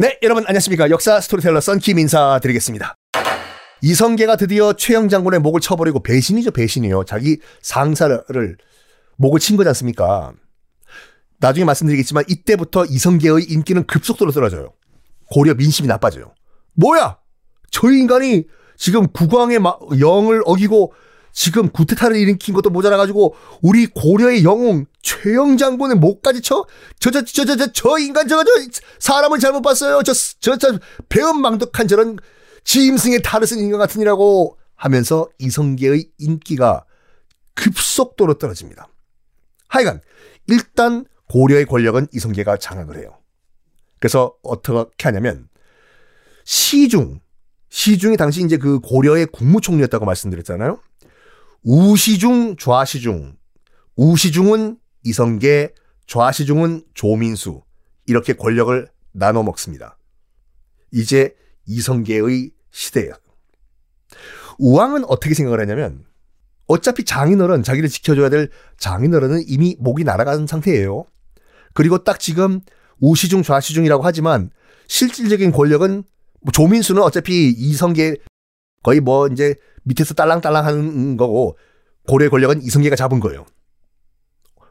네, 여러분 안녕하십니까. 역사 스토리텔러 썬킴 인사드리겠습니다. 이성계가 드디어 최영 장군의 목을 쳐버리고 배신이죠, 배신이요. 자기 상사를 목을 친 거지 않습니까? 나중에 말씀드리겠지만 이때부터 이성계의 인기는 급속도로 떨어져요. 고려 민심이 나빠져요. 뭐야? 저 인간이 지금 국왕의 영을 어기고 지금 쿠데타를 일으킨 것도 모자라가지고 우리 고려의 영웅 최영 장군의 목까지 쳐? 저, 저, 저, 저, 저, 저 인간 저거, 저, 사람을 잘못 봤어요. 저, 저, 저, 배은망덕한 저런 지임승의 탈을 쓴 인간 같으니라고 하면서 이성계의 인기가 급속도로 떨어집니다. 하여간, 일단 고려의 권력은 이성계가 장악을 해요. 그래서 어떻게 하냐면, 시중, 시중이 당시 이제 그 고려의 국무총리였다고 말씀드렸잖아요. 우시중, 좌시중. 우시중은 이성계, 좌시중은 조민수. 이렇게 권력을 나눠 먹습니다. 이제 이성계의 시대예요. 우왕은 어떻게 생각을 하냐면 어차피 장인어른, 자기를 지켜줘야 될 장인어른은 이미 목이 날아간 상태예요. 그리고 딱 지금 우시중, 좌시중이라고 하지만 실질적인 권력은 뭐 조민수는 어차피 이성계 거의 뭐 이제 밑에서 딸랑딸랑 하는 거고 고려의 권력은 이성계가 잡은 거예요.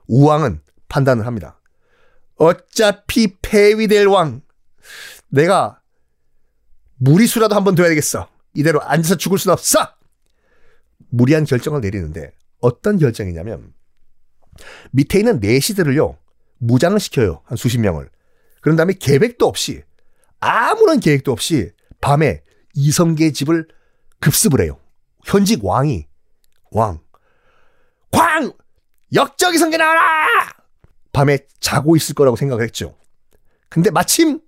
우왕은 판단을 합니다. 어차피 폐위될 왕. 내가 무리수라도 한 번 둬야 되겠어. 이대로 앉아서 죽을 순 없어. 무리한 결정을 내리는데 어떤 결정이냐면 밑에 있는 내시들을요 무장을 시켜요 한 수십 명을. 그런 다음에 계획도 없이 아무런 계획도 없이 밤에 이성계 집을 급습을 해요. 현직 왕이 왕 광! 역적 이성계 나와라! 밤에 자고 있을 거라고 생각을 했죠. 근데 마침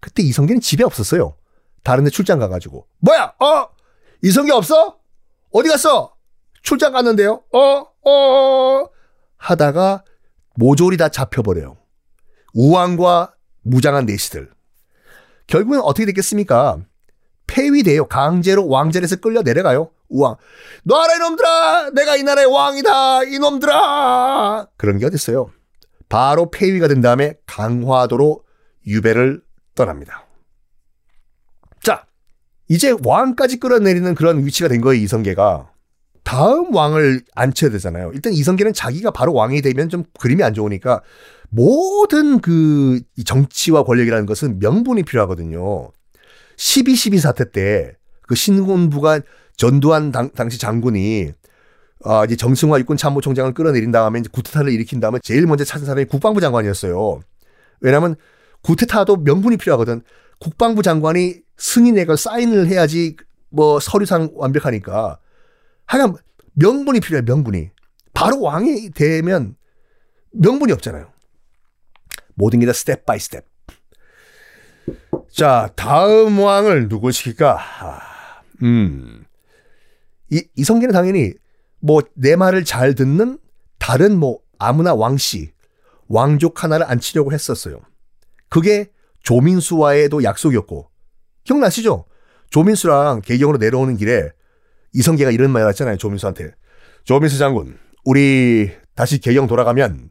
그때 이성계는 집에 없었어요. 다른 데 출장 가가지고. 뭐야? 어? 이성계 없어? 어디 갔어? 출장 갔는데요? 어? 어? 하다가 모조리 다 잡혀버려요. 우왕과 무장한 내시들. 결국은 어떻게 됐겠습니까? 폐위돼요. 강제로 왕자리에서 끌려 내려가요. 우왕. 놔라 이놈들아! 내가 이 나라의 왕이다! 이놈들아! 그런 게 어딨어요. 바로 폐위가 된 다음에 강화도로 유배를 떠납니다. 자, 이제 왕까지 끌어내리는 그런 위치가 된 거예요, 이성계가. 다음 왕을 앉혀야 되잖아요. 일단 이성계는 자기가 바로 왕이 되면 좀 그림이 안 좋으니까 모든 그 정치와 권력이라는 것은 명분이 필요하거든요. 12.12 사태 때 그 신군부가 전두환 당, 당시 장군이 아, 이제 정승화 육군 참모총장을 끌어내린 다음에 이제 구테타를 일으킨 다음에 제일 먼저 찾은 사람이 국방부 장관이었어요. 왜냐하면 구테타도 명분이 필요하거든. 국방부 장관이 승인에 걸 사인을 해야지 뭐 서류상 완벽하니까. 하여간 명분이 필요해, 명분이. 바로 왕이 되면 명분이 없잖아요. 모든 게 다 step by step. 자, 다음 왕을 누구 시킬까? 음. 이, 이성계는 당연히 뭐 내 말을 잘 듣는 다른 뭐 아무나 왕씨, 왕족 하나를 앉히려고 했었어요. 그게 조민수와의도 약속이었고, 기억나시죠? 조민수랑 개경으로 내려오는 길에 이성계가 이런 말을 했잖아요, 조민수한테. 조민수 장군, 우리 다시 개경 돌아가면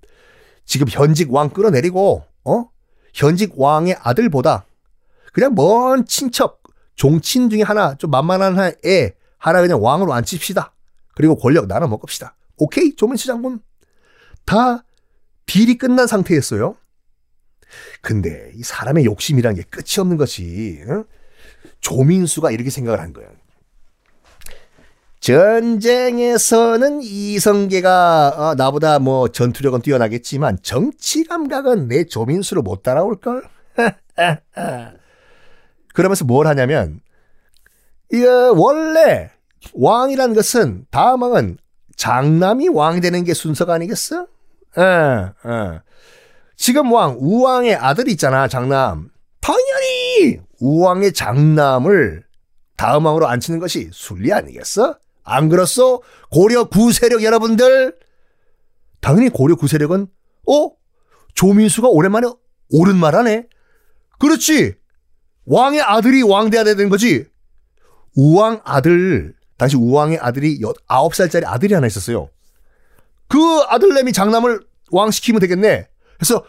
지금 현직 왕 끌어내리고, 어? 현직 왕의 아들보다 그냥 먼 친척, 종친 중에 하나, 좀 만만한 애, 하나 그냥 왕으로 앉힙시다. 그리고 권력 나눠 먹읍시다. 오케이, 조민수 장군. 다 딜이 끝난 상태였어요. 근데 이 사람의 욕심이란 게 끝이 없는 것이, 응? 조민수가 이렇게 생각을 한 거예요. 전쟁에서는 이성계가 어, 나보다 뭐 전투력은 뛰어나겠지만 정치 감각은 내 조민수를 못 따라올걸? 그러면서 뭘 하냐면 이거 원래 왕이라는 것은 다음 왕은 장남이 왕이 되는 게 순서가 아니겠어? 어, 어. 지금 왕 우왕의 아들이 있잖아 장남. 당연히 우왕의 장남을 다음 왕으로 앉히는 것이 순리 아니겠어? 안 그렇소? 고려 구세력 여러분들 당연히 고려 구세력은 어 조민수가 오랜만에 옳은 말 하네. 그렇지. 왕의 아들이 왕 돼야 되는 거지. 우왕 아들, 당시 우왕의 아들이 9살짜리 아들이 하나 있었어요. 그 아들내미 장남을 왕 시키면 되겠네. 그래서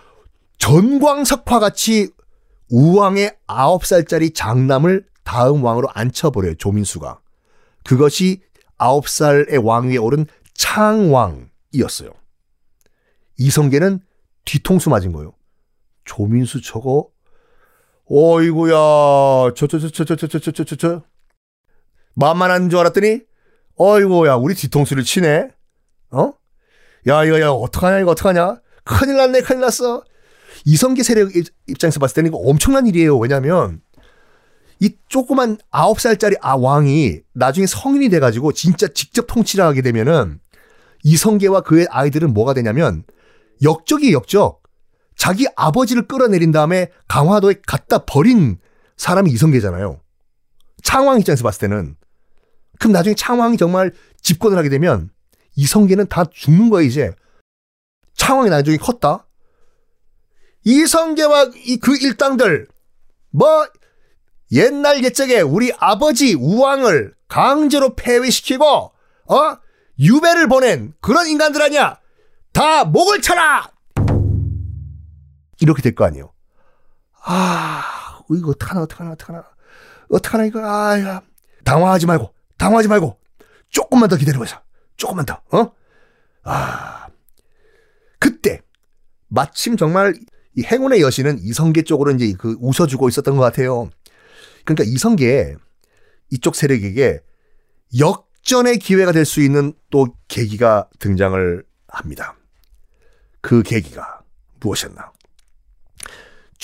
전광석화 같이 우왕의 아홉 살짜리 장남을 다음 왕으로 앉혀버려요. 조민수가. 그것이 아홉 살의 왕위에 오른 창왕이었어요. 이성계는 뒤통수 맞은 거예요. 조민수 저거 어이구야 저 저 저 저 저 저 저 저 저 저 만만한 줄 알았더니 어이구야 우리 뒤통수를 치네 어? 야 이거 야 어떡하냐 이거 어떡하냐 큰일 났네 큰일 났어 이성계 세력 입장에서 봤을 때는 이거 엄청난 일이에요 왜냐면 이 조그만 아홉 살짜리 아 왕이 나중에 성인이 돼가지고 진짜 직접 통치를 하게 되면은 이성계와 그의 아이들은 뭐가 되냐면 역적이 역적. 자기 아버지를 끌어내린 다음에 강화도에 갖다 버린 사람이 이성계잖아요. 창왕 입장에서 봤을 때는. 그럼 나중에 창왕이 정말 집권을 하게 되면 이성계는 다 죽는 거야, 이제. 창왕이 나중에 컸다? 이성계와 이그 일당들, 뭐, 옛날 옛적에 우리 아버지 우왕을 강제로 폐위시키고, 어? 유배를 보낸 그런 인간들 아니야! 다 목을 쳐라! 이렇게 될 거 아니에요. 아, 이거 어떡하나, 어떡하나, 어떡하나. 어떡하나, 이거, 아, 야. 당황하지 말고, 당황하지 말고, 조금만 더 기다려보자. 조금만 더, 어? 아. 그때, 마침 정말 이 행운의 여신은 이성계 쪽으로 이제 그 웃어주고 있었던 것 같아요. 그러니까 이성계 이쪽 세력에게 역전의 기회가 될 수 있는 또 계기가 등장을 합니다. 그 계기가 무엇이었나?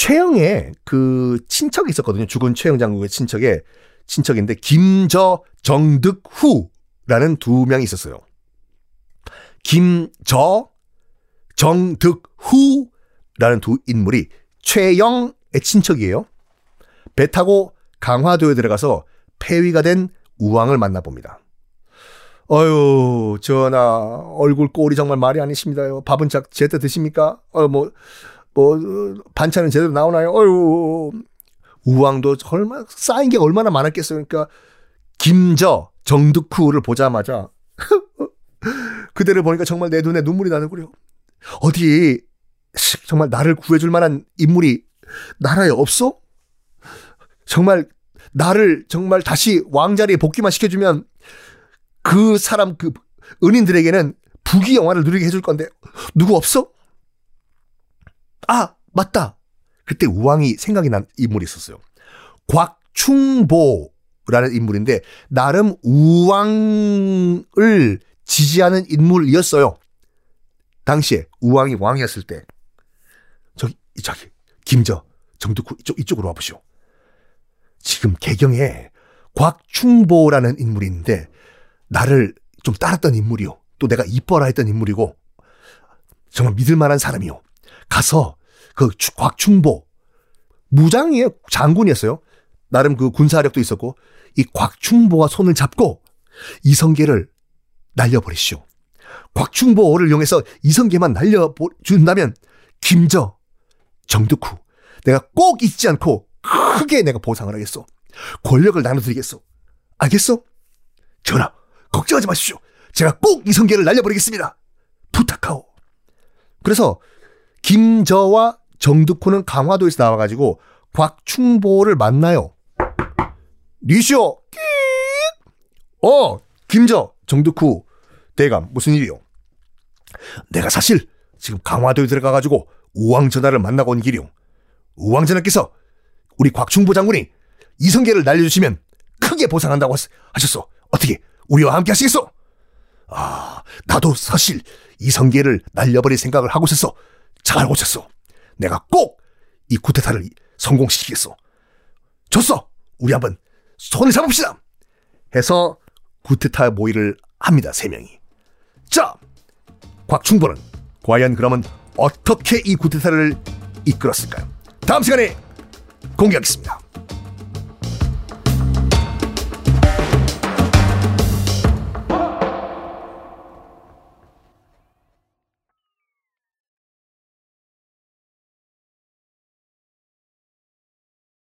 최영의 그 친척이 있었거든요. 죽은 최영 장국의 친척에 친척인데 김저 정득후라는 두 명이 있었어요. 김저 정득후라는 두 인물이 최영의 친척이에요. 배 타고 강화도에 들어가서 폐위가 된 우왕을 만나봅니다. 어유 전하 얼굴 꼴이 정말 말이 아니십니다요. 밥은 작 제때 드십니까? 어뭐 뭐 뭐, 반찬은 제대로 나오나요? 어유 우왕도 얼마 쌓인 게 얼마나 많았겠어요. 그러니까 김저 정득후를 보자마자 그대를 보니까 정말 내 눈에 눈물이 나는구려. 어디 정말 나를 구해줄 만한 인물이 나라에 없어? 정말 나를 정말 다시 왕자리에 복귀만 시켜주면 그 사람 그 은인들에게는 부귀 영화를 누리게 해줄 건데 누구 없어? 아 맞다. 그때 우왕이 생각이 난 인물이 있었어요. 곽충보라는 인물인데 나름 우왕을 지지하는 인물이었어요. 당시에 우왕이 왕이었을 때 저기 저기 김저 정득후 이쪽 이쪽으로 와보시오. 지금 개경에 곽충보라는 인물이 있는데 나를 좀 따랐던 인물이요. 또 내가 이뻐라 했던 인물이고 정말 믿을 만한 사람이요. 가서 그 곽충보 무장이에요. 장군이었어요. 나름 그 군사력도 있었고 이 곽충보와 손을 잡고 이성계를 날려버리시오. 곽충보를 이용해서 이성계만 날려준다면 김저, 정득후 내가 꼭 잊지 않고 크게 내가 보상을 하겠어. 권력을 나눠드리겠어. 알겠어? 전하, 걱정하지 마십시오. 제가 꼭 이성계를 날려버리겠습니다. 부탁하오. 그래서 김저와 정득호는 강화도에서 나와가지고 곽충보를 만나요. 니시오. 어, 김저, 정득후 대감 무슨 일이요? 내가 사실 지금 강화도에 들어가가지고 우왕전하를 만나고 온 길이요. 우왕전하께서 우리 곽충보 장군이 이성계를 날려주시면 크게 보상한다고 하셨어. 어떻게 우리와 함께 하시겠소? 아, 나도 사실 이성계를 날려버릴 생각을 하고 있었어. 잘 오셨어. 내가 꼭이 구테타를 성공시키겠어. 좋소. 우리 한번 손을 잡읍시다. 해서 구테타 모의를 합니다. 세 명이. 자, 곽충보는 과연 그러면 어떻게 이 구테타를 이끌었을까요? 다음 시간에 공개하겠습니다.